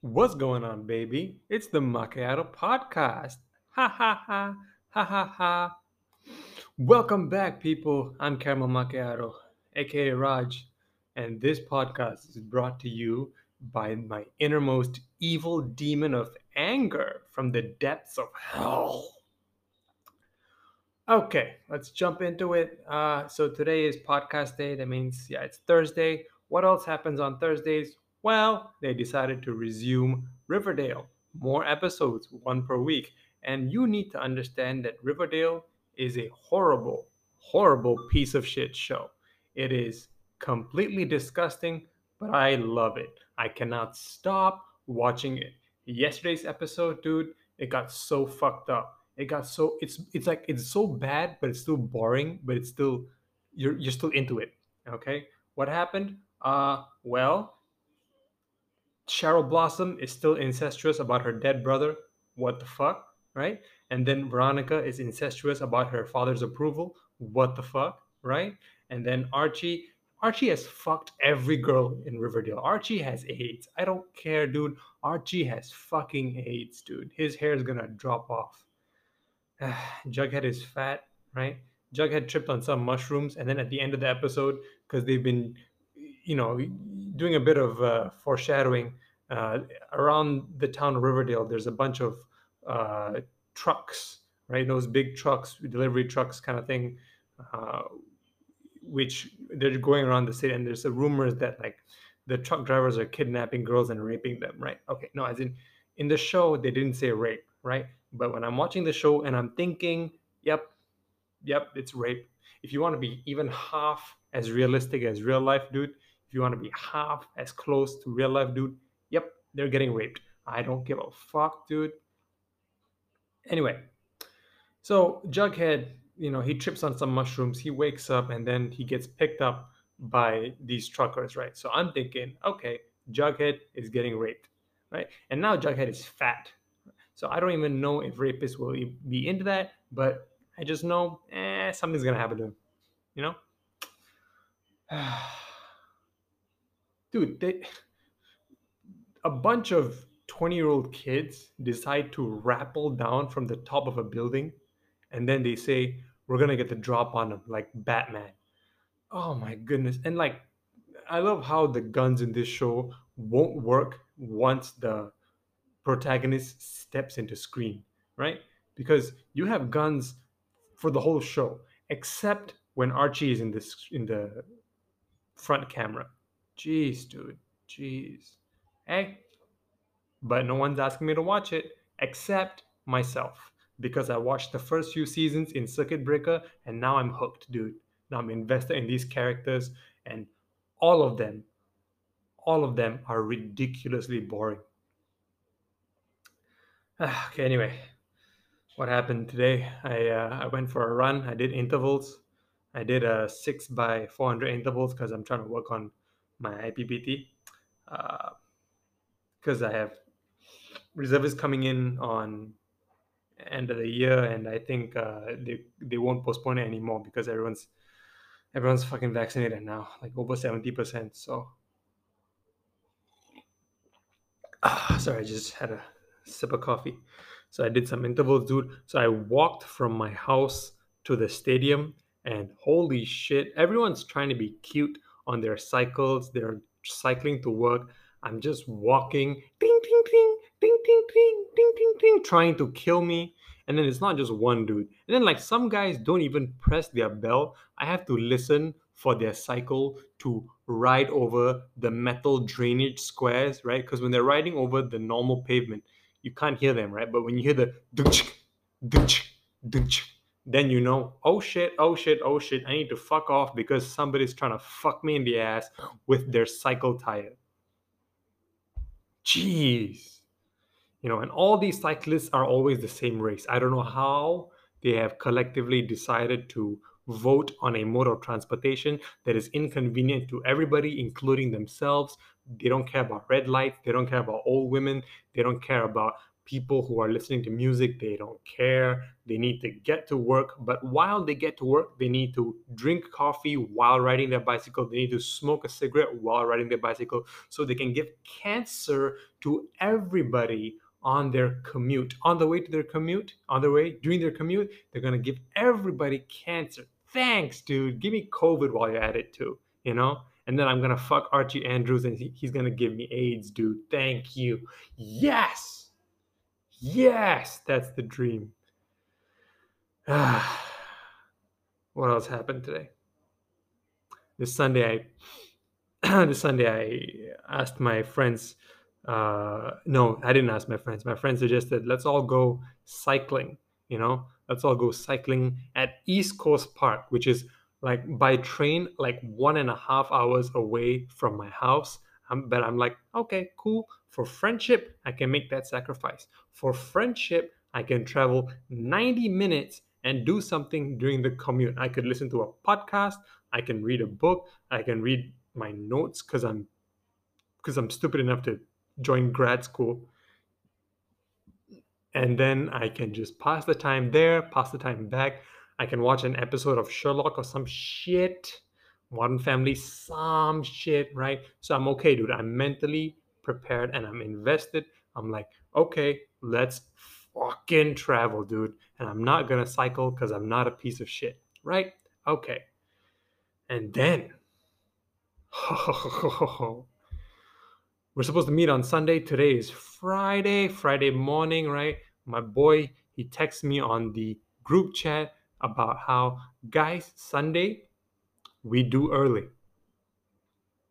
What's going on, baby? It's the Macchiato Podcast. Ha ha ha, ha ha ha. Welcome back, people. I'm Caramel Macchiato, aka Raj, and this podcast is brought to you by my innermost evil demon of anger from the depths of hell. Okay, let's jump into it. Uh, so today is podcast day. That means, yeah, it's Thursday. What else happens on Thursdays? Well, they decided to resume Riverdale. More episodes, one per week. And you need to understand that Riverdale is a horrible, horrible piece of shit show. It is completely disgusting, but I love it. I cannot stop watching it. Yesterday's episode, dude, it got so fucked up. It got so it's it's like it's so bad, but it's still boring, but it's still you're you're still into it. Okay? What happened? Uh well, Cheryl Blossom is still incestuous about her dead brother. What the fuck? Right? And then Veronica is incestuous about her father's approval. What the fuck? Right? And then Archie. Archie has fucked every girl in Riverdale. Archie has AIDS. I don't care, dude. Archie has fucking AIDS, dude. His hair is gonna drop off. Jughead is fat, right? Jughead tripped on some mushrooms, and then at the end of the episode, because they've been, you know, doing a bit of uh, foreshadowing uh, around the town of Riverdale. There's a bunch of uh, trucks, right? Those big trucks, delivery trucks, kind of thing, uh, which they're going around the city. And there's a rumors that like the truck drivers are kidnapping girls and raping them, right? Okay, no, as in in the show they didn't say rape, right? But when I'm watching the show and I'm thinking, yep, yep, it's rape. If you want to be even half as realistic as real life, dude, if you want to be half as close to real life, dude, yep, they're getting raped. I don't give a fuck, dude. Anyway, so Jughead, you know, he trips on some mushrooms, he wakes up, and then he gets picked up by these truckers, right? So I'm thinking, okay, Jughead is getting raped, right? And now Jughead is fat. So I don't even know if rapists will be into that, but I just know, eh, something's gonna happen to him, you know? Dude, they, a bunch of 20 year old kids decide to rappel down from the top of a building and then they say we're gonna get the drop on them like batman. Oh my goodness. And like i love how the guns in this show won't work once the protagonist steps into screen right? Because you have guns for the whole show except when archie is in this in the front camera jeez dude jeez hey but no one's asking me to watch it except myself because I watched the first few seasons in Circuit Breaker and now I'm hooked, dude. Now I'm invested in these characters and all of them, all of them are ridiculously boring. okay, anyway, what happened today? I uh, I went for a run. I did intervals. I did a six by four hundred intervals because I'm trying to work on my IPPT. Because uh, I have reservists coming in on end of the year, and I think uh, they they won't postpone it anymore because everyone's everyone's fucking vaccinated now, like over seventy percent. So, ah, sorry, I just had a sip of coffee. So I did some intervals, dude. So I walked from my house to the stadium, and holy shit, everyone's trying to be cute on their cycles. They're cycling to work. I'm just walking, ding, ding, ding, ding, ding, ding, ding, ding, ding, trying to kill me. And then it's not just one dude. And then like some guys don't even press their bell. I have to listen for their cycle to ride over the metal drainage squares, right? Because when they're riding over the normal pavement, you can't hear them, right? But when you hear the dunch, dunch, dunch, then you know, oh shit, oh shit, oh shit, I need to fuck off because somebody's trying to fuck me in the ass with their cycle tire. Jeez. You know, and all these cyclists are always the same race. I don't know how they have collectively decided to vote on a mode of transportation that is inconvenient to everybody, including themselves. They don't care about red lights. They don't care about old women. They don't care about people who are listening to music, they don't care. They need to get to work. But while they get to work, they need to drink coffee while riding their bicycle. They need to smoke a cigarette while riding their bicycle so they can give cancer to everybody on their commute. On the way to their commute, on the way, during their commute, they're going to give everybody cancer. Thanks, dude. Give me COVID while you're at it, too. You know? and then I'm gonna fuck Archie Andrews and he's gonna give me AIDS, dude. Thank you. Yes, yes, that's the dream. what else happened today? This Sunday, I this Sunday I asked my friends. Uh, no, I didn't ask my friends. My friends suggested let's all go cycling. You know, let's all go cycling at East Coast Park, which is like by train like one and a half hours away from my house um, but i'm like okay cool. For friendship i can make that sacrifice. For friendship i can travel 90 minutes and do something during the commute. I could listen to a podcast. I can read a book. I can read my notes because i'm because i'm stupid enough to join grad school. And then i can just pass the time there pass the time back. I can watch an episode of Sherlock or some shit, Modern Family, some shit, right? So I'm okay, dude. I'm mentally prepared and I'm invested. I'm like, okay, let's fucking travel, dude. And I'm not gonna cycle because I'm not a piece of shit, right? Okay. And then, we're supposed to meet on Sunday. Today is Friday, Friday morning, right? My boy, he texts me on the group chat about how, guys, Sunday, we do early.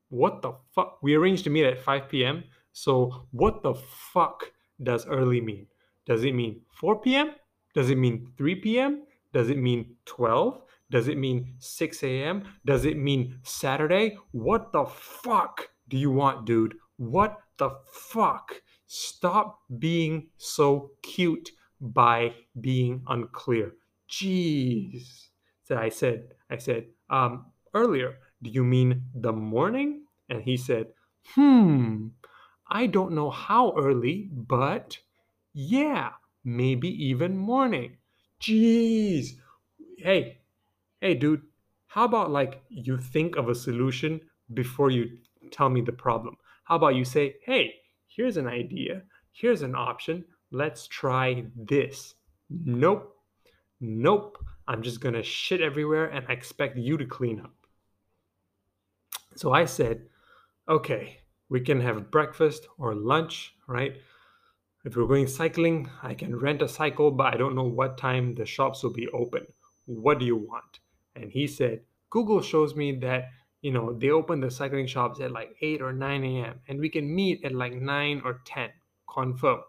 What the fuck? We arranged to meet at 5 p.m. So, what the fuck does early mean? Does it mean 4 p.m.? Does it mean 3 p.m.? Does it mean 12? Does it mean 6 a.m.? Does it mean Saturday? What the fuck do you want, dude? What the fuck? Stop being so cute by being unclear. Jeez. So I said, I said, um, earlier, do you mean the morning? And he said, hmm, I don't know how early, but yeah, maybe even morning. Jeez. Hey, hey, dude, how about like you think of a solution before you tell me the problem? How about you say, hey, here's an idea, here's an option, let's try this. Nope. Nope, I'm just gonna shit everywhere and I expect you to clean up. So I said, okay, we can have breakfast or lunch, right? If we're going cycling, I can rent a cycle, but I don't know what time the shops will be open. What do you want? And he said, Google shows me that, you know, they open the cycling shops at like 8 or 9 a.m. and we can meet at like 9 or 10. Confirm.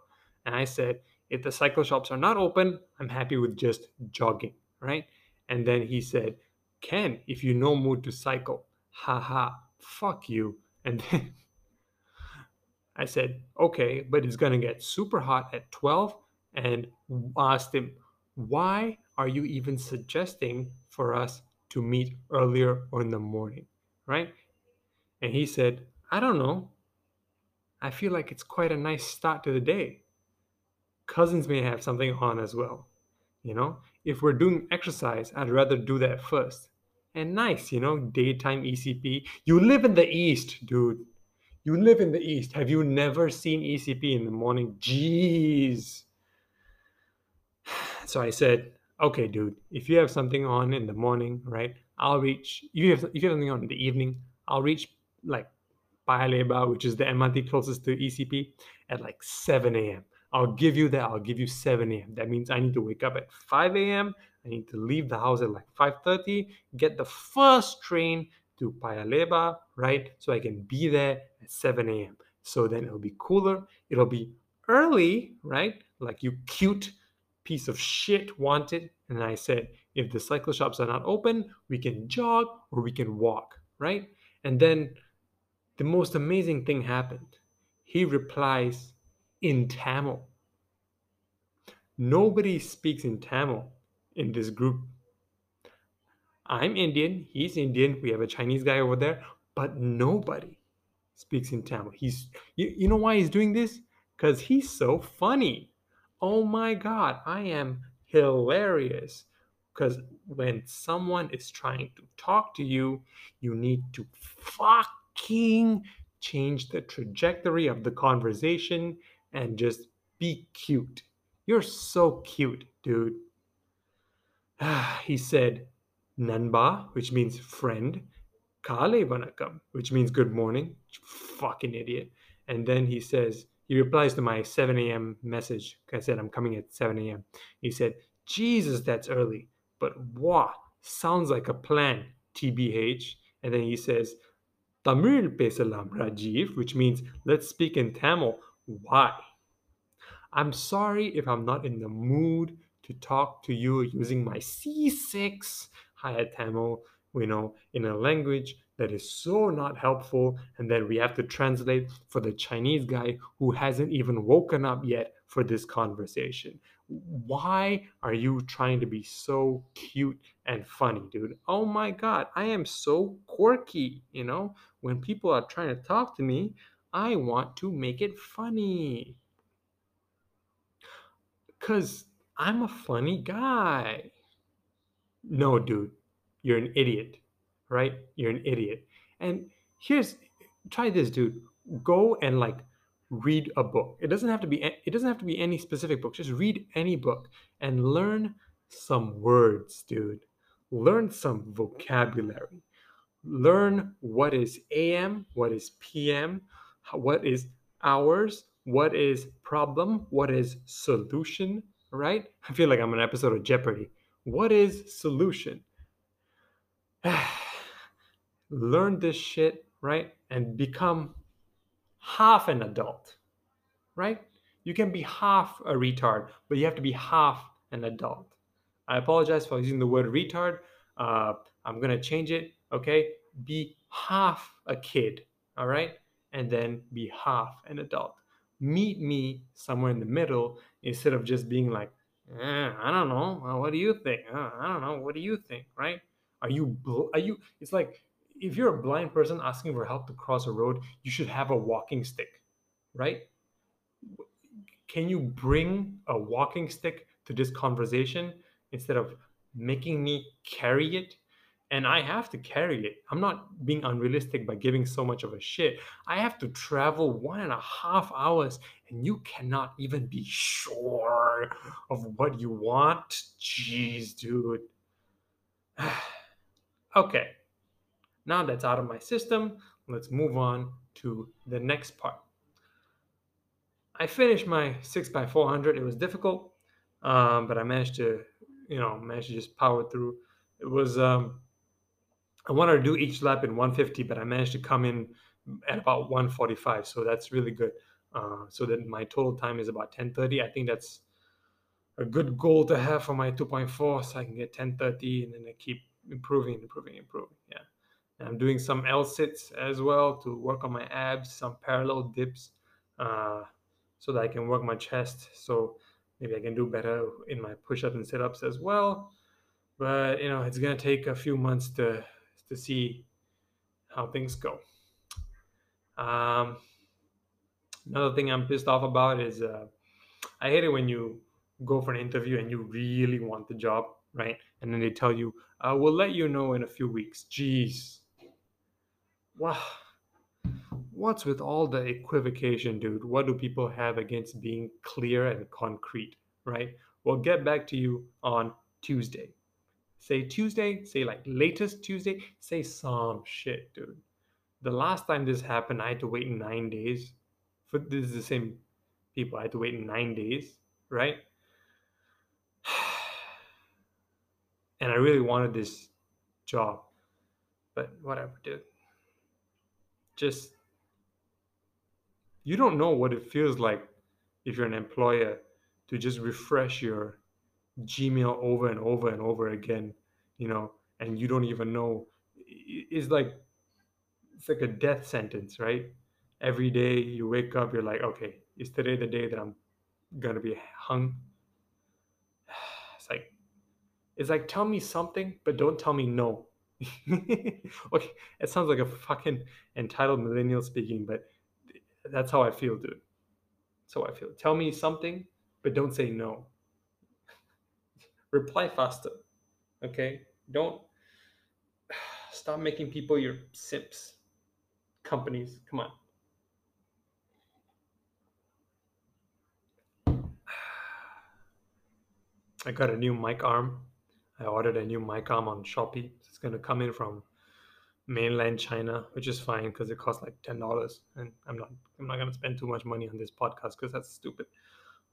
And I said, if the cycle shops are not open, I'm happy with just jogging, right? And then he said, Ken, if you no mood to cycle, haha, fuck you. And then I said, okay, but it's gonna get super hot at 12 and asked him, why are you even suggesting for us to meet earlier or in the morning, right? And he said, I don't know. I feel like it's quite a nice start to the day cousins may have something on as well. You know, if we're doing exercise, I'd rather do that first. And nice, you know, daytime ECP. You live in the East, dude. You live in the East. Have you never seen ECP in the morning? Jeez. So I said, okay, dude, if you have something on in the morning, right, I'll reach, if you have, if you have something on in the evening, I'll reach like Paya Lebar, which is the MRT closest to ECP, at like 7 a.m. I'll give you that. I'll give you 7 a.m. That means I need to wake up at 5 a.m. I need to leave the house at like 5:30, get the first train to Paya Lebar, right? So I can be there at 7 a.m. So then it'll be cooler. It'll be early, right? Like you cute piece of shit wanted. And I said, if the cycle shops are not open, we can jog or we can walk, right? And then the most amazing thing happened. He replies in Tamil. Nobody speaks in Tamil in this group. I'm Indian, he's Indian, we have a Chinese guy over there, but nobody speaks in Tamil. He's you, you know why he's doing this? Because he's so funny. Oh my god, I am hilarious. Because when someone is trying to talk to you, you need to fucking change the trajectory of the conversation and just be cute. You're so cute, dude. he said, Nanba, which means friend, Kale Vanakam, which means good morning. Fucking idiot. And then he says, he replies to my 7 a.m. message. I said, I'm coming at 7 a.m. He said, Jesus, that's early. But wah, sounds like a plan, TBH. And then he says, Tamil pesalam Rajiv, which means let's speak in Tamil. Why? I'm sorry if I'm not in the mood to talk to you using my C6 higher Tamil, you know, in a language that is so not helpful. And then we have to translate for the Chinese guy who hasn't even woken up yet for this conversation. Why are you trying to be so cute and funny, dude? Oh my God, I am so quirky, you know? When people are trying to talk to me, I want to make it funny. Because I'm a funny guy. No, dude, you're an idiot, right? You're an idiot. And here's, try this, dude. Go and like read a book. It doesn't have to be, it doesn't have to be any specific book. Just read any book and learn some words, dude. Learn some vocabulary. Learn what is AM, what is PM, what is ours what is problem, what is solution, right? I feel like I'm an episode of Jeopardy. What is solution? Learn this shit, right? And become half an adult, right? You can be half a retard, but you have to be half an adult. I apologize for using the word retard. Uh, I'm to change it, okay? Be half a kid, all right? And then be half an adult. Meet me somewhere in the middle instead of just being like, eh, I don't know. Uh, what do you think? Uh, I don't know. What do you think? Right? Are you? Bl- are you? It's like if you're a blind person asking for help to cross a road, you should have a walking stick, right? Can you bring a walking stick to this conversation instead of making me carry it? And I have to carry it. I'm not being unrealistic by giving so much of a shit. I have to travel one and a half hours, and you cannot even be sure of what you want. Jeez, dude. okay, now that's out of my system, let's move on to the next part. I finished my 6x400. It was difficult, um, but I managed to, you know, managed to just power through. It was, um, I wanted to do each lap in 150, but I managed to come in at about 145. So that's really good. Uh, so then my total time is about 1030. I think that's a good goal to have for my 2.4 so I can get 1030 and then I keep improving, improving, improving. Yeah. And I'm doing some L sits as well to work on my abs, some parallel dips uh, so that I can work my chest. So maybe I can do better in my push ups and sit ups as well. But you know, it's gonna take a few months to to see how things go. Um, another thing I'm pissed off about is uh, I hate it when you go for an interview and you really want the job, right? And then they tell you, uh, "We'll let you know in a few weeks." Jeez, wow. What's with all the equivocation, dude? What do people have against being clear and concrete, right? We'll get back to you on Tuesday. Say Tuesday, say like latest Tuesday, say some shit, dude. The last time this happened, I had to wait nine days. For this is the same people. I had to wait nine days, right? And I really wanted this job. But whatever, dude. Just you don't know what it feels like if you're an employer to just refresh your Gmail over and over and over again, you know, and you don't even know. It's like it's like a death sentence, right? Every day you wake up, you're like, okay, is today the day that I'm gonna be hung? It's like it's like tell me something, but don't tell me no. okay, it sounds like a fucking entitled millennial speaking, but that's how I feel, dude. That's how I feel. Tell me something, but don't say no. Reply faster. Okay? Don't stop making people your simps. Companies, come on. I got a new mic arm. I ordered a new mic arm on Shopee. It's going to come in from mainland China, which is fine because it costs like ten dollars, and I'm not I'm not going to spend too much money on this podcast because that's stupid.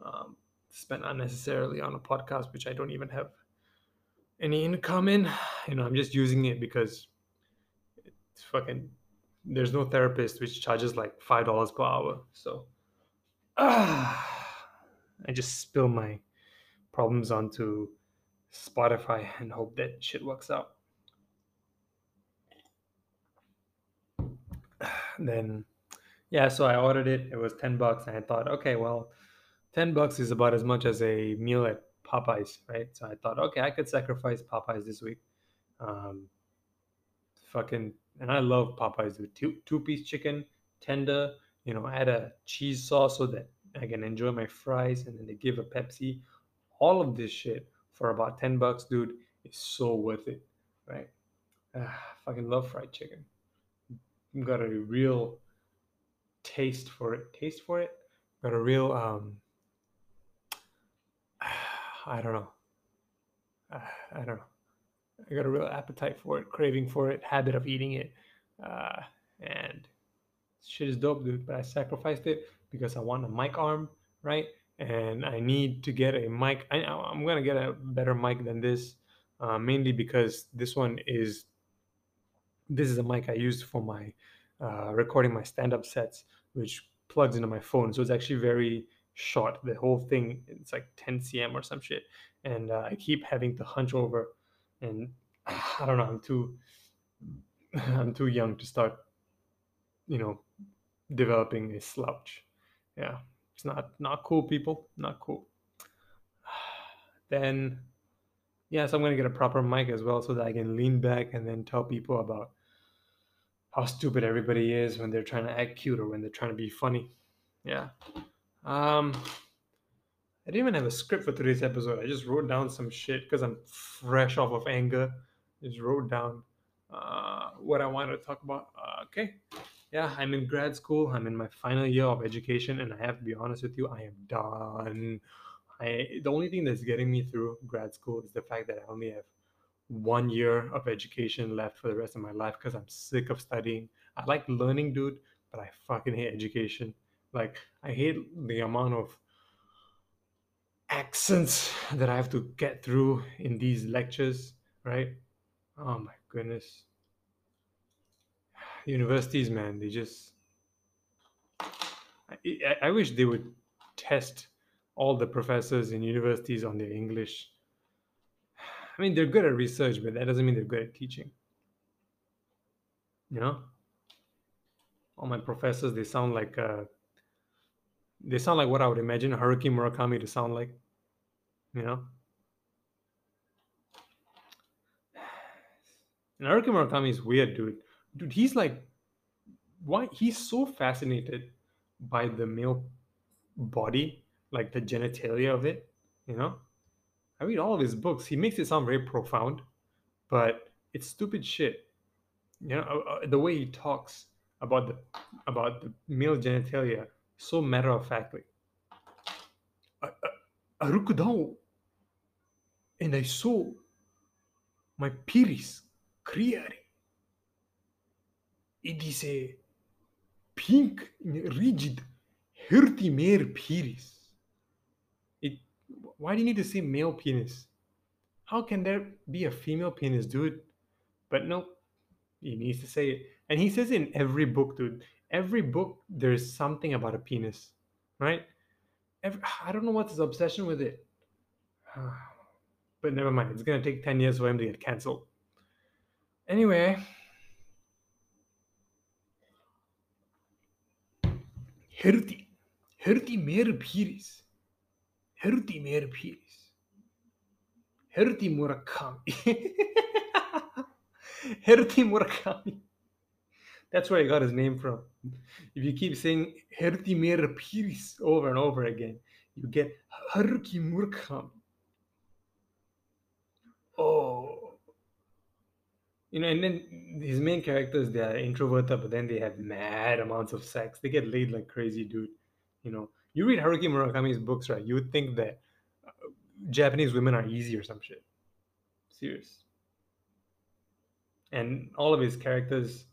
Um, spend unnecessarily on a podcast which I don't even have any income in. You know, I'm just using it because it's fucking. There's no therapist which charges like five dollars per hour, so. Ah, I just spill my problems onto Spotify and hope that shit works out. then, yeah, so I ordered it. It was 10 bucks. And I thought, okay, well, 10 bucks is about as much as a meal at Popeyes, right? So I thought, okay, I could sacrifice Popeyes this week. Um, fucking, and I love Popeyes with two, two piece chicken, tender, you know, add a cheese sauce so that I can enjoy my fries, and then they give a Pepsi all of this shit for about 10 bucks, dude, is so worth it, right? Ah, fucking love fried chicken. Got a real taste for it. Taste for it? Got a real, um, I don't know. I don't know. I got a real appetite for it, craving for it, habit of eating it. Uh, and shit is dope, dude. But I sacrificed it because I want a mic arm, right? and I need to get a mic. I, am gonna get a better mic than this, uh, mainly because this one is this is a mic I used for my uh, recording my stand-up sets, which plugs into my phone. So it's actually very short. The whole thing it's like 10 cm or some shit, and uh, I keep having to hunch over, and I don't know. I'm too I'm too young to start, you know, developing a slouch. Yeah. It's not not cool, people. Not cool. Then, yes, I'm gonna get a proper mic as well so that I can lean back and then tell people about how stupid everybody is when they're trying to act cute or when they're trying to be funny. Yeah. Um, I didn't even have a script for today's episode. I just wrote down some shit because I'm fresh off of anger. Just wrote down uh, what I wanted to talk about. Uh, okay yeah, I'm in grad school. I'm in my final year of education, and I have to be honest with you, I am done. I the only thing that's getting me through grad school is the fact that I only have one year of education left for the rest of my life because I'm sick of studying. I like learning, dude, but I fucking hate education. Like I hate the amount of accents that I have to get through in these lectures, right? Oh my goodness universities, man, they just. I, I wish they would test all the professors in universities on their English. I mean, they're good at research, but that doesn't mean they're good at teaching. You know, all my professors they sound like uh, they sound like what I would imagine Haruki Murakami to sound like. You know, and Haruki Murakami is weird, dude dude, he's like, why? He's so fascinated by the male body, like the genitalia of it. You know, I read all of his books. He makes it sound very profound, but it's stupid shit. You know, uh, uh the way he talks about the about the male genitalia so matter of factly. I, I, I looked down and I saw my penis clearly it is a pink, rigid, healthy male penis. It, why do you need to say male penis? How can there be a female penis, dude? But no, he needs to say it. And he says it in every book, dude. Every book, there's something about a penis, right? Every, I don't know what's his obsession with it. But never mind. It's to take 10 years for him to get canceled. Anyway, Herti. Herti meer Piris. Herti meer Piris. Herti Murakami. Herti Murakami. That's where he got his name from. If you keep saying Herti meer Piris over and over again, you get Haruki Murakami. Oh, you know, and then his main characters they are introverted, but then they have mad amounts of sex. They get laid like crazy, dude. You know, you read Haruki Murakami's books, right? You would think that uh, Japanese women are easy or some shit. Serious. And all of his characters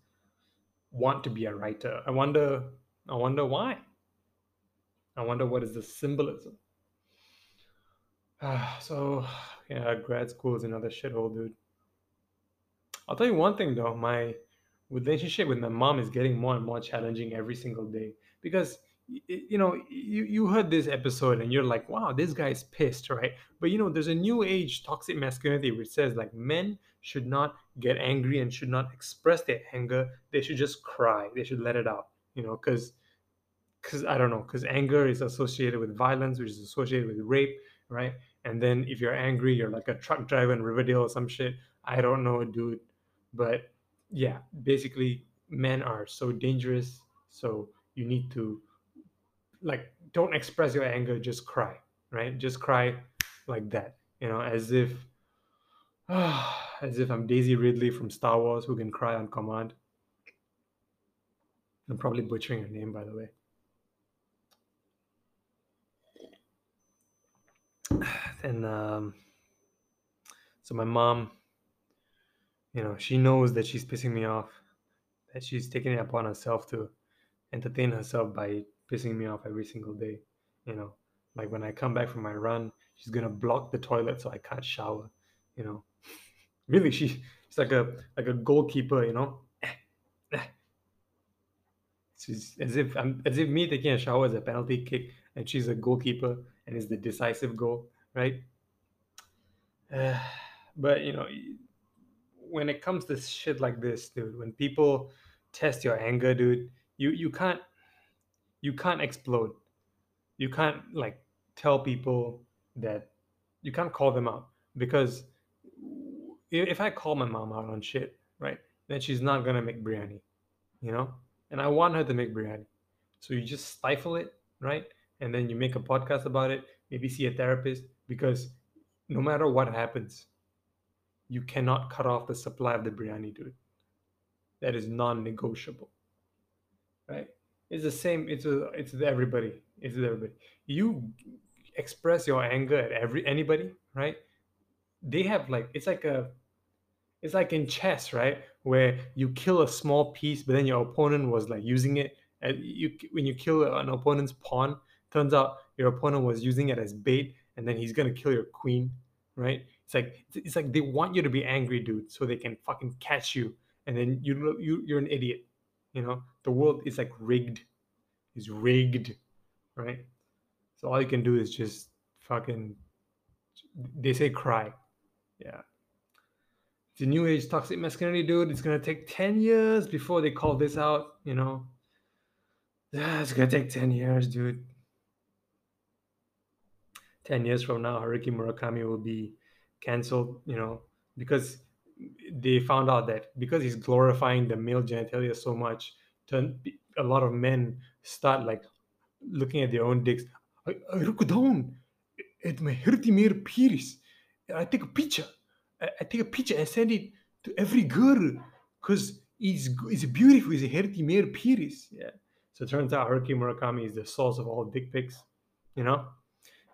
want to be a writer. I wonder. I wonder why. I wonder what is the symbolism. Ah, so, yeah, grad school is another shithole, dude. I'll tell you one thing though, my relationship with my mom is getting more and more challenging every single day because you know you, you heard this episode and you're like wow this guy's pissed right? But you know there's a new age toxic masculinity which says like men should not get angry and should not express their anger. They should just cry. They should let it out you know because because i don't know because anger is associated with violence which is associated with rape right? And then if you're angry you're like a truck driver in riverdale or some shit. I don't know dude. But yeah basically men are so dangerous so you need to like don't express your anger just cry right? Just cry like that you know as if as if i'm daisy ridley from star wars who can cry on command. I'm probably butchering her name by the way. And um, so my mom you know she knows that she's pissing me off that she's taking it upon herself to entertain herself by pissing me off every single day you know? Like when i come back from my run she's gonna block the toilet so i can't shower you know? Really she she's like a like a goalkeeper you know? She's as if i'm as if me taking a shower is a penalty kick and she's a goalkeeper and is the decisive goal right? Uh, but you know when it comes to shit like this, dude, when people test your anger, dude, you you can't you can't explode. You can't like tell people that you can't call them out because if I call my mom out on shit, right, then she's not gonna make biryani, you know. And I want her to make biryani, so you just stifle it, right, and then you make a podcast about it. Maybe see a therapist because no matter what happens, you cannot cut off the supply of the biryani, dude. That is non-negotiable? It's the same. It's a, it's with everybody. It's with everybody. You express your anger at every anybody, right? They have like it's like a it's like in chess, right? Where you kill a small piece, but then your opponent was like using it. And you when you kill an opponent's pawn, turns out your opponent was using it as bait, and then he's gonna kill your queen, right? It's like it's like they want you to be angry, dude, so they can fucking catch you, and then you you you're an idiot. You know, the world is like rigged. Is rigged, right? So all you can do is just fucking. They say cry, yeah. A new age toxic masculinity, dude. It's gonna take ten years before they call this out. You know. Yeah, it's gonna take ten years, dude. 10 years from now, Haruki Murakami will be canceled, you know, because they found out that because he's glorifying the male genitalia so much, turn a lot of men start like looking at their own dicks. I, look down at my mere penis. I take a picture. I, take a picture and send it to every girl because it's, he's beautiful. It's a mere penis. Yeah. So it turns out Haruki Murakami is the source of all dick pics, you know?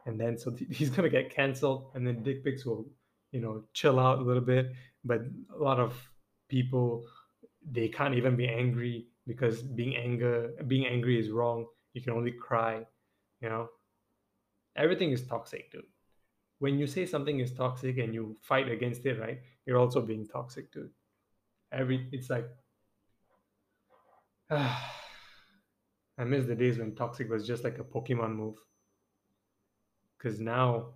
And then so he's going to get canceled and then dick pics will you know chill out a little bit but a lot of people they can't even be angry because being anger being angry is wrong. You can only cry you know? Everything is toxic dude. When you say something is toxic and you fight against it right you're also being toxic dude. Every it's like ah, i miss the days when toxic was just like a pokemon move. Because now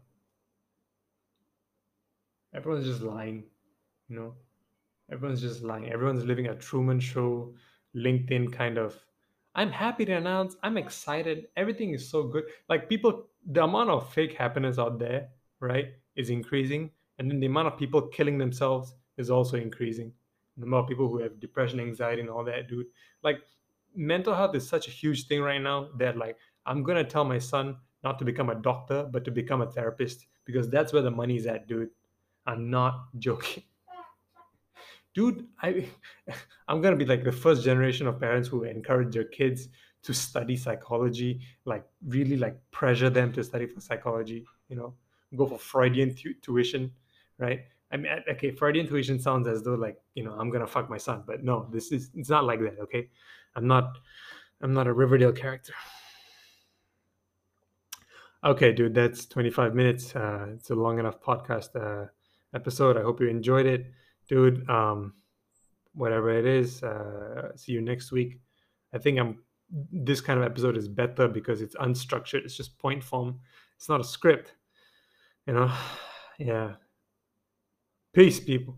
everyone's just lying you know everyone's just lying everyone's living a truman show linkedin kind of i'm happy to announce i'm excited everything is so good like people the amount of fake happiness out there right is increasing and then the amount of people killing themselves is also increasing the amount of people who have depression anxiety and all that dude like mental health is such a huge thing right now that like i'm gonna tell my son not to become a doctor, but to become a therapist because that's where the money's at, dude. I'm not joking. Dude, I I'm gonna be like the first generation of parents who encourage their kids to study psychology, like really like pressure them to study for psychology, you know, go for Freudian tu- tuition, right? I mean, okay, Freudian tuition sounds as though like, you know, I'm gonna fuck my son, but no, this is it's not like that, okay? I'm not I'm not a Riverdale character. Okay, dude, that's 25 minutes. Uh, it's a long enough podcast uh, episode. I hope you enjoyed it, dude. Um, whatever it is, uh, see you next week. I think I'm. This kind of episode is better because it's unstructured. It's just point form. It's not a script. You know, yeah. Peace, people.